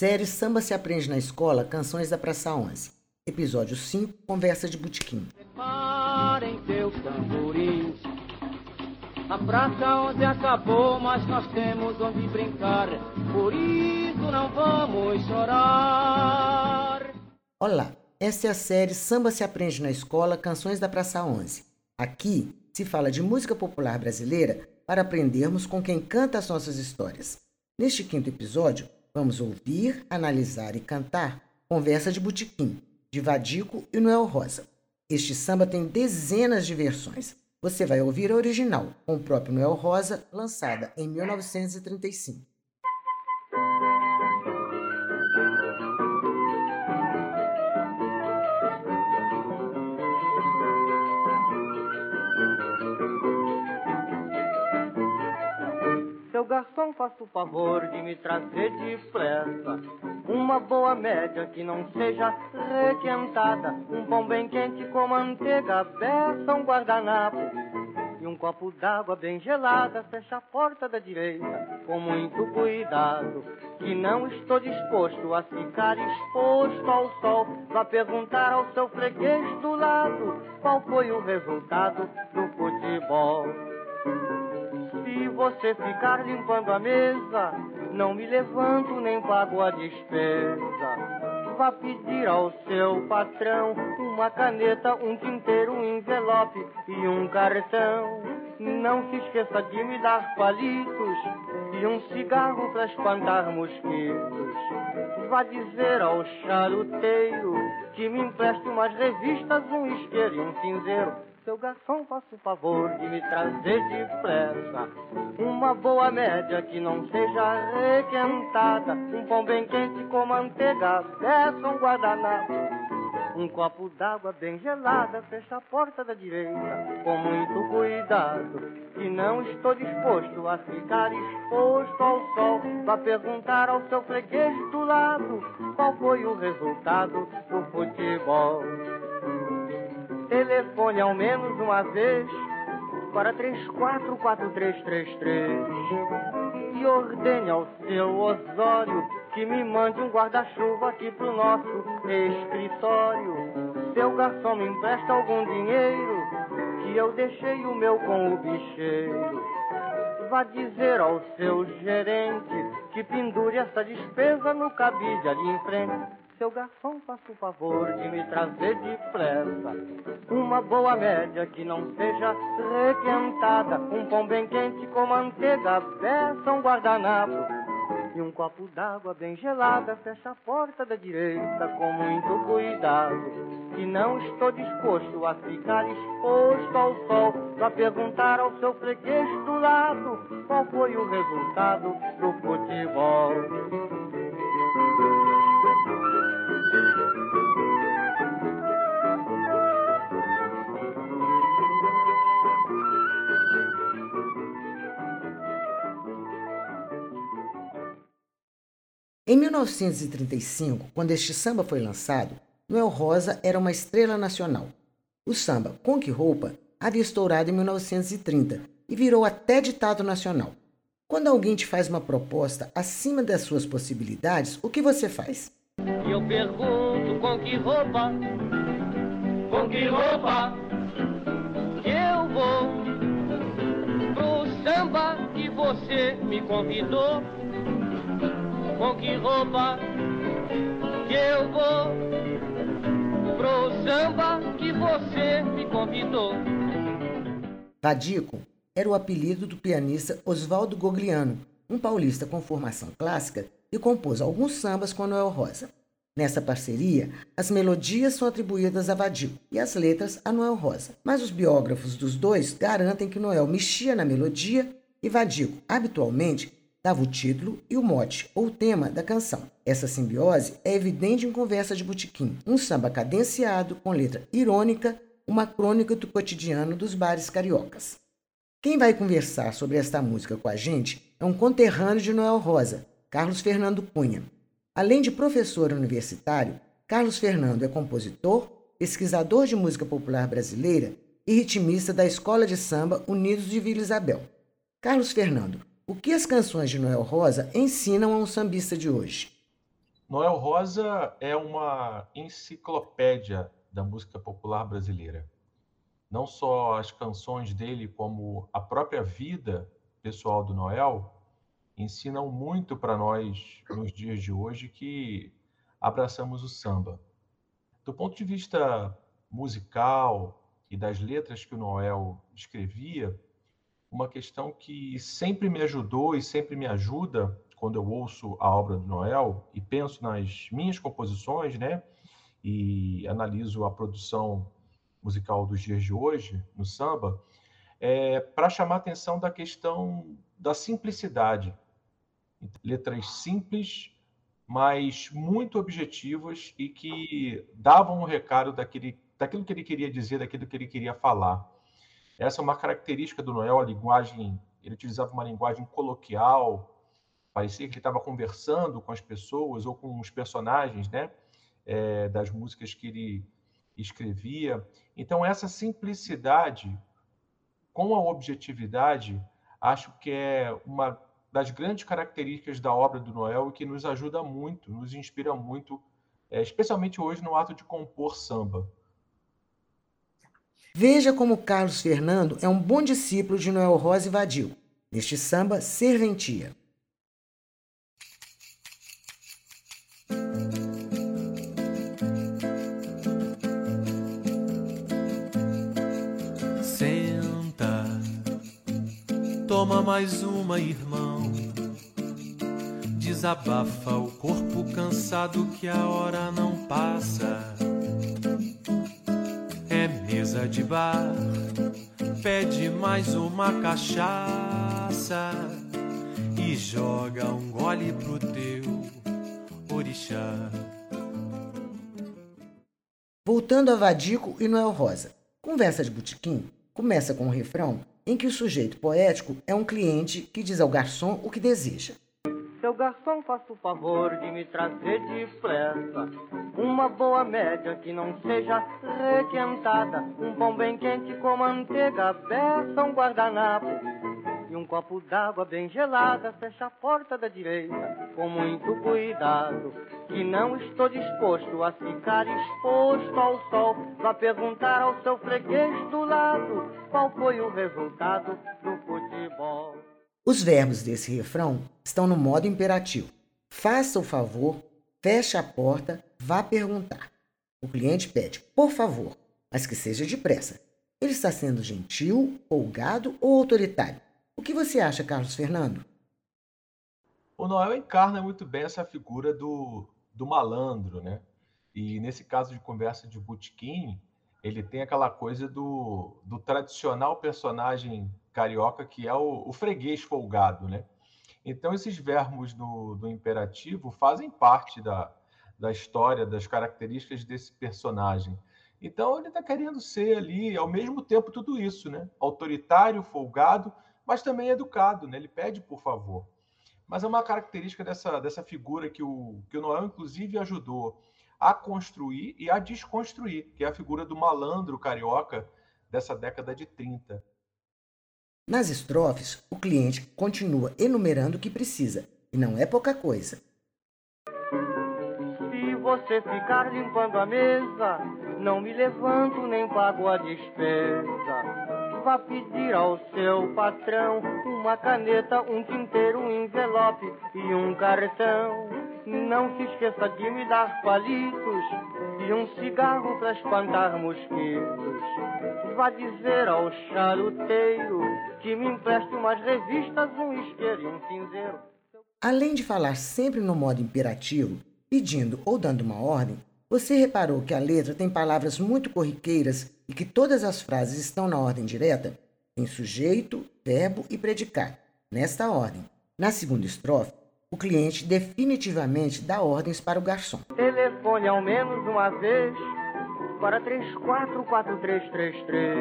Série Samba se aprende na escola, Canções da Praça 11. Episódio 5, Conversa de Botequim. Preparem seus tamborins. A praça 11 acabou, mas nós temos onde brincar. Por isso não vamos chorar. Olá, esta é a série Samba se aprende na escola, Canções da Praça 11. Aqui se fala de música popular brasileira para aprendermos com quem canta as nossas histórias. Neste quinto episódio, vamos ouvir, analisar e cantar Conversa de Botequim, de Vadico e Noel Rosa. Este samba tem dezenas de versões. Você vai ouvir a original, com o próprio Noel Rosa, lançada em 1935. Garçom, faça o favor de me trazer depressa uma boa média que não seja requentada, um pão bem quente com manteiga, beça, um guardanapo e um copo d'água bem gelada. Fecha a porta da direita com muito cuidado, que não estou disposto a ficar exposto ao sol. Vá perguntar ao seu freguês do lado qual foi o resultado do futebol. Você ficar limpando a mesa, não me levanto nem pago a despesa. Vá pedir ao seu patrão uma caneta, um tinteiro, um envelope e um cartão. Não se esqueça de me dar palitos e um cigarro para espantar mosquitos. Vá dizer ao charuteiro que me empreste umas revistas, um isqueiro e um cinzeiro seu garçom, faça o favor de me trazer depressa uma boa média que não seja requentada, um pão bem quente com manteiga, peça um guardanapo, um copo d'água bem gelada, fecha a porta da direita com muito cuidado, que não estou disposto a ficar exposto ao sol, para perguntar ao seu freguês do lado qual foi o resultado do futebol. Telefone ao menos uma vez para 344333 e ordene ao seu Osório que me mande um guarda-chuva aqui pro nosso escritório. Seu garçom me empresta algum dinheiro que eu deixei o meu com o bicheiro. Vá dizer ao seu gerente que pendure essa despesa no cabide ali em frente seu garçom, faça o favor de me trazer depressa uma boa média que não seja requentada, um pão bem quente com manteiga, peça um guardanapo e um copo d'água bem gelada. Fecha a porta da direita com muito cuidado, que não estou disposto a ficar exposto ao sol para perguntar ao seu freguês do lado qual foi o resultado do futebol. Em 1935, quando este samba foi lançado, Noel Rosa era uma estrela nacional. O samba Com Que Roupa havia estourado em 1930 e virou até ditado nacional. Quando alguém te faz uma proposta acima das suas possibilidades, o que você faz? Eu pergunto com que roupa, com que roupa eu vou pro samba que você me convidou com que roupa que eu vou pro samba que você me convidou. Vadico era o apelido do pianista Oswaldo Gogliano, um paulista com formação clássica e compôs alguns sambas com Noel Rosa. Nessa parceria, as melodias são atribuídas a Vadico e as letras a Noel Rosa, mas os biógrafos dos dois garantem que Noel mexia na melodia e Vadico, habitualmente, dava o título e o mote, ou tema da canção. Essa simbiose é evidente em Conversa de Botequim, um samba cadenciado com letra irônica, uma crônica do cotidiano dos bares cariocas. Quem vai conversar sobre esta música com a gente é um conterrâneo de Noel Rosa, Carlos Fernando Cunha. Além de professor universitário, Carlos Fernando é compositor, pesquisador de música popular brasileira e ritmista da Escola de Samba Unidos de Vila Isabel. Carlos Fernando, o que as canções de Noel Rosa ensinam a um sambista de hoje? Noel Rosa é uma enciclopédia da música popular brasileira. Não só as canções dele, como a própria vida pessoal do Noel ensinam muito para nós nos dias de hoje que abraçamos o samba. Do ponto de vista musical e das letras que o Noel escrevia, uma questão que sempre me ajudou e sempre me ajuda quando eu ouço a obra do Noel e penso nas minhas composições, né? E analiso a produção musical dos dias de hoje no samba, é para chamar atenção da questão da simplicidade. Letras simples, mas muito objetivas e que davam um recado daquele, daquilo que ele queria dizer, daquilo que ele queria falar. Essa é uma característica do Noel, a linguagem, ele utilizava uma linguagem coloquial, parecia que ele estava conversando com as pessoas ou com os personagens, né, é, das músicas que ele escrevia. Então essa simplicidade com a objetividade, acho que é uma das grandes características da obra do Noel e que nos ajuda muito, nos inspira muito, é, especialmente hoje no ato de compor samba. Veja como Carlos Fernando é um bom discípulo de Noel Rosa e Vadil, neste samba Serventia. Toma mais uma, irmão. Desabafa o corpo cansado que a hora não passa. Mesa de bar, pede mais uma cachaça e joga um gole pro teu orixá. Voltando a Vadico e Noel Rosa. Conversa de botequim começa com um refrão em que o sujeito poético é um cliente que diz ao garçom o que deseja. Seu garçom, faça o favor de me trazer depressa uma boa média que não seja requentada, um pão bem quente com manteiga, beça, um guardanapo e um copo d'água bem gelada. Fecha a porta da direita com muito cuidado, que não estou disposto a ficar exposto ao sol. Vá perguntar ao seu freguês do lado qual foi o resultado do futebol. Os verbos desse refrão estão no modo imperativo. Faça o favor, feche a porta, vá perguntar. O cliente pede, por favor, mas que seja depressa. Ele está sendo gentil, folgado ou autoritário? O que você acha, Carlos Fernando? O Noel encarna muito bem essa figura do, do malandro, né? E nesse caso de conversa de Butiquim, ele tem aquela coisa do, do tradicional personagem carioca que é o, o freguês folgado, né? Então, esses verbos do, do imperativo fazem parte da, da história, das características desse personagem. Então, ele está querendo ser ali, ao mesmo tempo, tudo isso, né? Autoritário, folgado, mas também educado, né? Ele pede por favor. Mas é uma característica dessa, dessa figura que o, que o Noel, inclusive, ajudou a construir e a desconstruir, que é a figura do malandro carioca dessa década de 30. Nas estrofes, o cliente continua enumerando o que precisa, e não é pouca coisa. Se você ficar limpando a mesa, não me levanto nem pago a despesa vá pedir ao seu patrão uma caneta, um tinteiro, um envelope e um cartão. Não se esqueça de me dar palitos e um cigarro para espantar mosquitos. Vá dizer ao charuteiro que me empreste umas revistas, um isqueiro e um cinzeiro. Além de falar sempre no modo imperativo, pedindo ou dando uma ordem, você reparou que a letra tem palavras muito corriqueiras e que todas as frases estão na ordem direta? Tem sujeito, verbo e predicado, nesta ordem. Na segunda estrofe, o cliente definitivamente dá ordens para o garçom. Telefone ao menos uma vez para 344333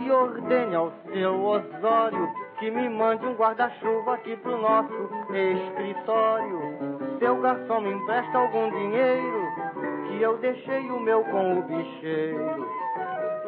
e ordene ao seu Osório que me mande um guarda-chuva aqui pro nosso escritório. Seu garçom me empresta algum dinheiro eu deixei o meu com o bicheiro.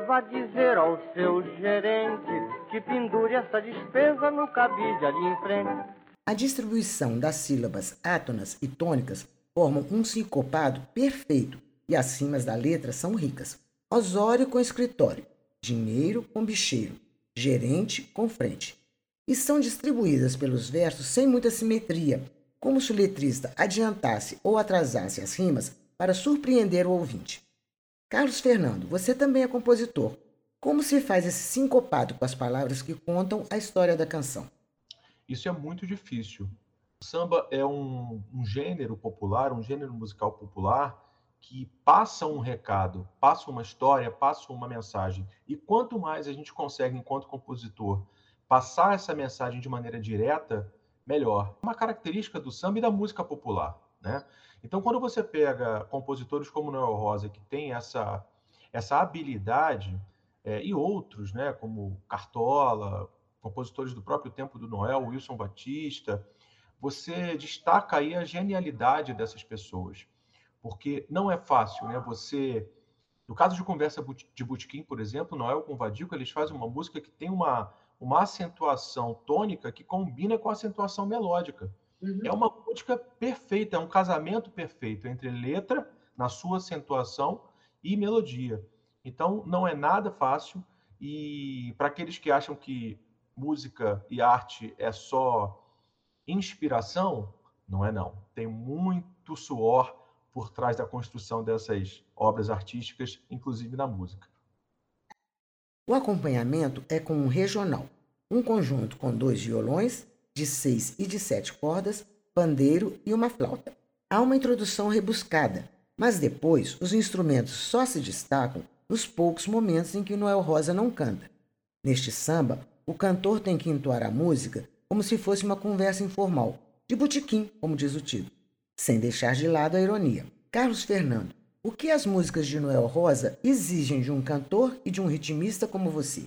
Vá dizer ao seu gerente que pendure essa despesa no cabide ali em frente. A distribuição das sílabas átonas e tônicas formam um sincopado perfeito e as rimas da letra são ricas. Osório com escritório, dinheiro com bicheiro, gerente com frente. E são distribuídas pelos versos sem muita simetria, como se o letrista adiantasse ou atrasasse as rimas para surpreender o ouvinte. Carlos Fernando, você também é compositor. Como se faz esse sincopado com as palavras que contam a história da canção? Isso é muito difícil. O samba é um, um gênero popular, um gênero musical popular que passa um recado, passa uma história, passa uma mensagem. E quanto mais a gente consegue, enquanto compositor, passar essa mensagem de maneira direta, melhor. Uma característica do samba e da música popular, né? Então, quando você pega compositores como Noel Rosa, que tem essa, essa habilidade, é, e outros, né, como Cartola, compositores do próprio tempo do Noel, Wilson Batista, você destaca aí a genialidade dessas pessoas porque não é fácil, né? Você, no caso de conversa de Butiquim, por exemplo, Noel com Vadico, eles fazem uma música que tem uma, uma acentuação tônica que combina com a acentuação melódica. Uhum. É uma música perfeita, é um casamento perfeito entre letra, na sua acentuação, e melodia. Então, não é nada fácil. E para aqueles que acham que música e arte é só inspiração, não é não. Tem muito suor, por trás da construção dessas obras artísticas, inclusive na música. O acompanhamento é com um regional, um conjunto com dois violões, de seis e de sete cordas, pandeiro e uma flauta. Há uma introdução rebuscada, mas depois os instrumentos só se destacam nos poucos momentos em que Noel Rosa não canta. Neste samba, o cantor tem que entoar a música como se fosse uma conversa informal, de botequim, como diz o título sem deixar de lado a ironia. Carlos Fernando, o que as músicas de Noel Rosa exigem de um cantor e de um ritmista como você?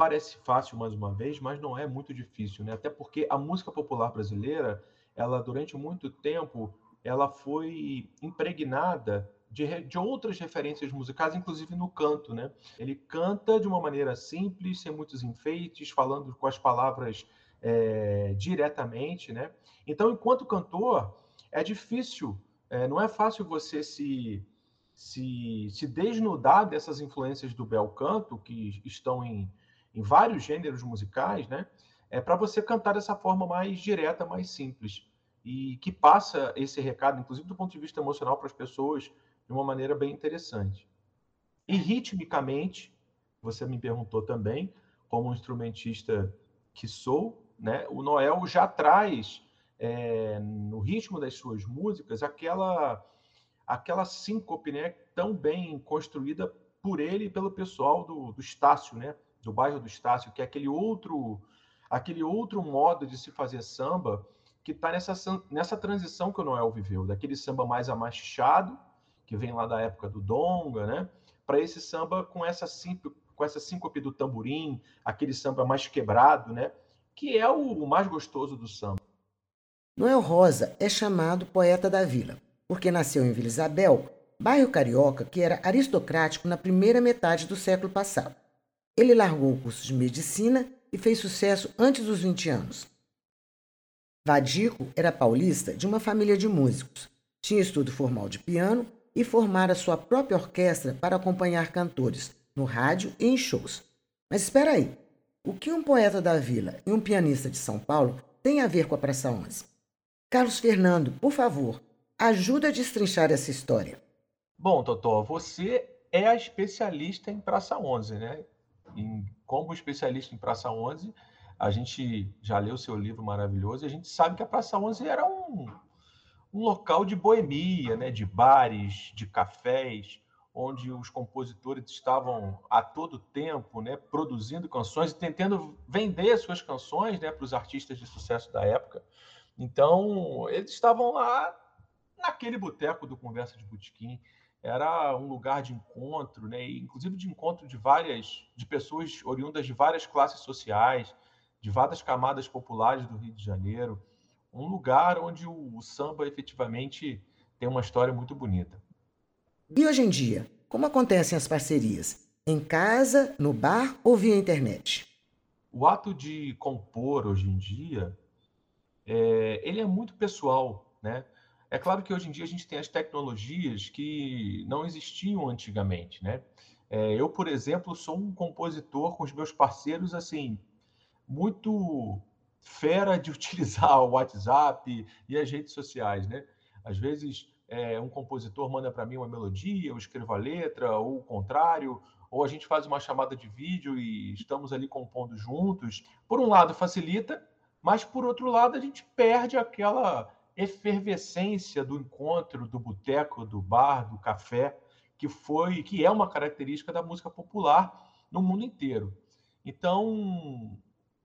Parece fácil mais uma vez, mas não é muito difícil, né? Até porque a música popular brasileira, ela durante muito tempo, ela foi impregnada de, de, outras referências musicais, inclusive no canto, né? Ele canta de uma maneira simples, sem muitos enfeites, falando com as palavras é, diretamente, né? Então, enquanto cantor, é difícil, é, não é fácil você se, se, se desnudar dessas influências do bel canto, que estão em, em vários gêneros musicais, né? É para você cantar dessa forma mais direta, mais simples e que passa esse recado, inclusive do ponto de vista emocional, para as pessoas de uma maneira bem interessante. E ritmicamente, você me perguntou também, como um instrumentista que sou, né? O Noel já traz é, no ritmo das suas músicas aquela aquela síncope né, tão bem construída por ele e pelo pessoal do, do Estácio, né, do bairro do Estácio, que é aquele outro aquele outro modo de se fazer samba que está nessa, nessa transição que o Noel viveu, daquele samba mais amachichado, que vem lá da época do Donga, né, para esse samba com essa com essa síncope do tamborim, aquele samba mais quebrado, né, que é o mais gostoso do samba. Noel Rosa é chamado poeta da vila, porque nasceu em Vila Isabel, bairro carioca que era aristocrático na primeira metade do século passado. Ele largou o curso de medicina e fez sucesso antes dos 20 anos. Vadico era paulista de uma família de músicos. Tinha estudo formal de piano e formara sua própria orquestra para acompanhar cantores no rádio e em shows. Mas espera aí, o que um poeta da vila e um pianista de São Paulo têm a ver com a Praça 11? Carlos Fernando, por favor, ajuda a destrinchar essa história. Bom, Totó, você é a especialista em Praça 11, né? Em, como especialista em Praça 11, a gente já leu seu livro maravilhoso e a gente sabe que a Praça 11 era um, um local de boemia, né? de bares, de cafés, onde os compositores estavam a todo tempo né? produzindo canções e tentando vender suas canções né? para os artistas de sucesso da época. Então, eles estavam lá naquele boteco do Conversa de Botequim. Era um lugar de encontro, né? inclusive de encontro de várias, de pessoas oriundas de várias classes sociais, de várias camadas populares do Rio de Janeiro. Um lugar onde o, o samba efetivamente tem uma história muito bonita. E hoje em dia, como acontecem as parcerias? Em casa, no bar ou via internet? O ato de compor hoje em dia é, ele é muito pessoal, né? É claro que hoje em dia a gente tem as tecnologias que não existiam antigamente, né? É, eu, por exemplo, sou um compositor com os meus parceiros, assim, muito fera de utilizar o WhatsApp e as redes sociais, né? Às vezes, é, um compositor manda para mim uma melodia, eu escrevo a letra, ou o contrário, ou a gente faz uma chamada de vídeo e estamos ali compondo juntos. Por um lado, facilita, mas por outro lado, a gente perde aquela efervescência do encontro, do boteco, do bar, do café, que foi, que é uma característica da música popular no mundo inteiro. Então,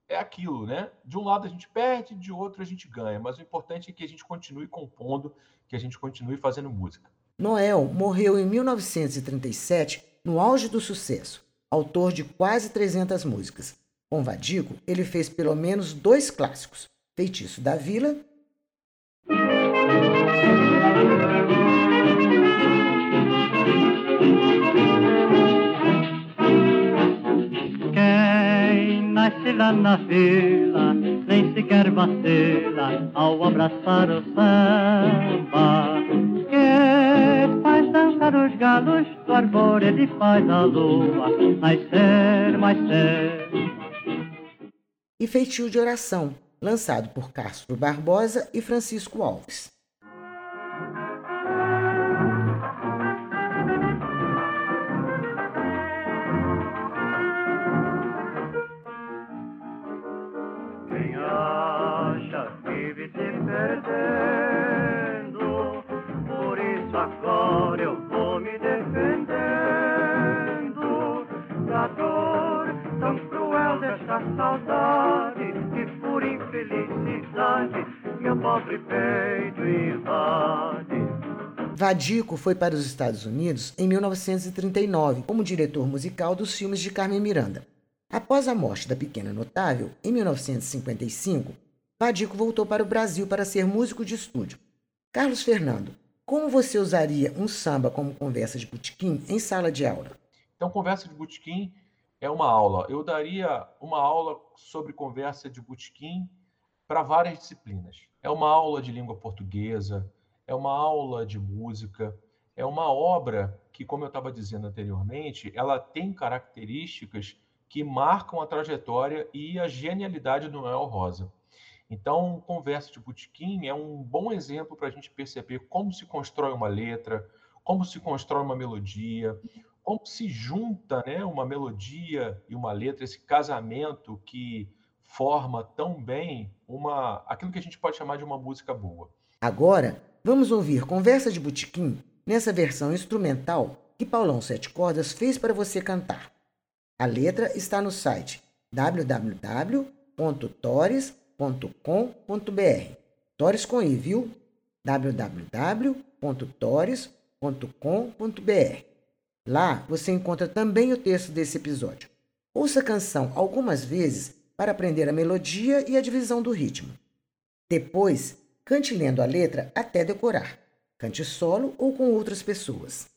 é aquilo, né? De um lado a gente perde, de outro a gente ganha, mas o importante é que a gente continue compondo, que a gente continue fazendo música. Noel morreu em 1937, no auge do sucesso, autor de quase 300 músicas. Com Vadico, ele fez pelo menos dois clássicos: Feitiço da Vila lá na vila, nem sequer vacila ao abraçar o samba. Que faz dançar os galos do arbóreo, ele faz a lua nascer, mais cedo. E Feitio de Oração, lançado por Castro Barbosa e Francisco Alves. Vadico foi para os Estados Unidos em 1939 como diretor musical dos filmes de Carmen Miranda. Após a morte da pequena notável, em 1955, Vadico voltou para o Brasil para ser músico de estúdio. Carlos Fernando, como você usaria um samba como conversa de botequim em sala de aula? Então, conversa de botequim é uma aula. Eu daria uma aula sobre conversa de botequim para várias disciplinas. É uma aula de língua portuguesa, é uma aula de música, é uma obra que, como eu estava dizendo anteriormente, ela tem características que marcam a trajetória e a genialidade do Noel Rosa. Então, Conversa de Botequim é um bom exemplo para a gente perceber como se constrói uma letra, como se constrói uma melodia, como se junta né, uma melodia e uma letra, esse casamento que forma tão bem uma aquilo que a gente pode chamar de uma música boa. Agora, vamos ouvir Conversa de Botequim nessa versão instrumental que Paulão Sete Cordas fez para você cantar. A letra está no site www.tores.com.br. Tores com i, viu? www.tores.com.br. Lá você encontra também o texto desse episódio. Ouça a canção algumas vezes para aprender a melodia e a divisão do ritmo. Depois, cante lendo a letra até decorar. Cante solo ou com outras pessoas.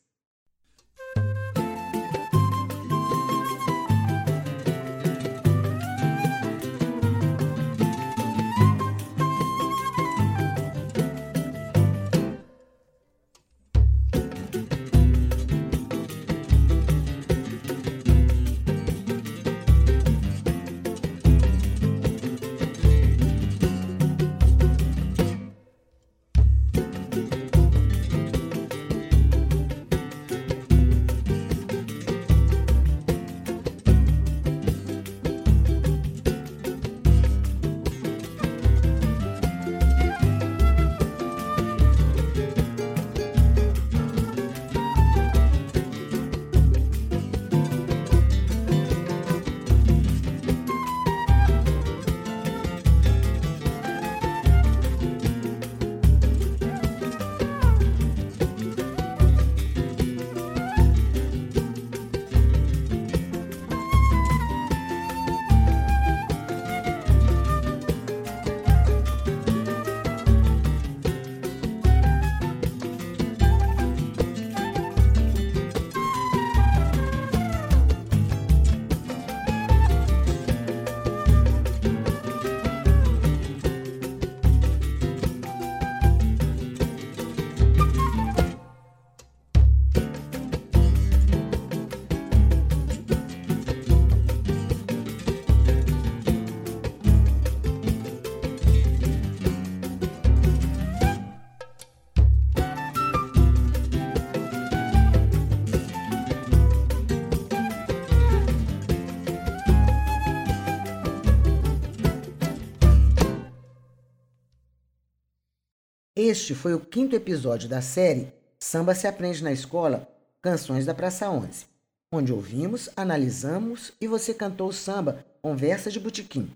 Este foi o quinto episódio da série Samba se aprende na escola, Canções da Praça 11, onde ouvimos, analisamos e você cantou o samba Conversa de Botequim.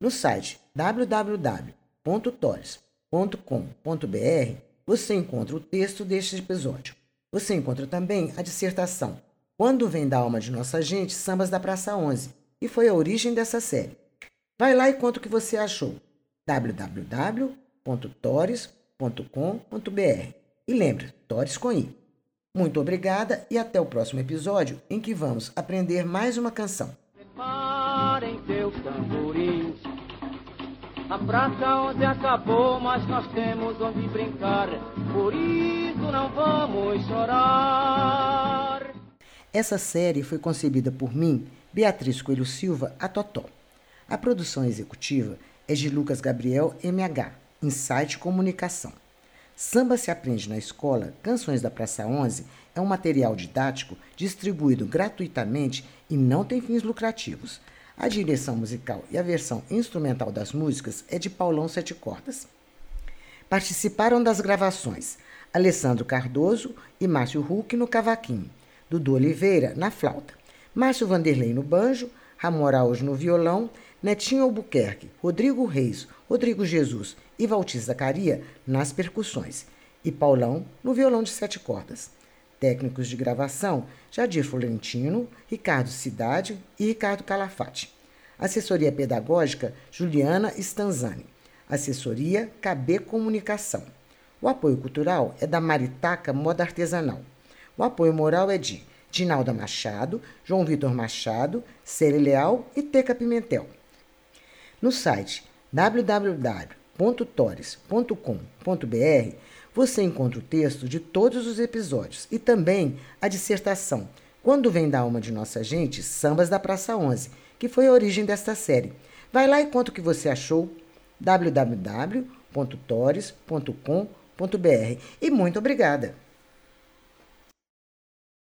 No site www.tores.com.br você encontra o texto deste episódio. Você encontra também a dissertação Quando Vem da Alma de Nossa Gente, Sambas da Praça 11, que foi a origem dessa série. Vai lá e conta o que você achou. www.tores.com.br E lembre, Tores com I. Muito obrigada e até o próximo episódio em que vamos aprender mais uma canção. Preparem seus tamborins. A praça acabou, mas nós temos onde brincar. Por isso não vamos chorar. Essa série foi concebida por mim, Beatriz Coelho Silva, a Totó. A produção executiva é de Lucas Gabriel MH, Insight Comunicação. Samba se aprende na escola, Canções da Praça 11 é um material didático distribuído gratuitamente e não tem fins lucrativos. A direção musical e a versão instrumental das músicas é de Paulão Sete Cordas. Participaram das gravações Alessandro Cardoso e Márcio Huck no cavaquinho, Dudu Oliveira na flauta, Márcio Vanderlei no banjo, Ramon Araújo no violão, Netinho Albuquerque, Rodrigo Reis, Rodrigo Jesus e Valtir Zacaria nas percussões e Paulão no violão de sete cordas. Técnicos de gravação: Jadir Florentino, Ricardo Cidade e Ricardo Calafate. Assessoria pedagógica: Juliana Stanzani. Assessoria KB Comunicação. O apoio cultural é da Maritaca Moda Artesanal. O apoio moral é de Dinalda Machado, João Vitor Machado, Cere Leal e Teca Pimentel. No site www.tores.com.br você encontra o texto de todos os episódios e também a dissertação Quando Vem da Alma de Nossa Gente, Sambas da Praça 11, que foi a origem desta série. Vai lá e conta o que você achou www.tores.com.br e muito obrigada!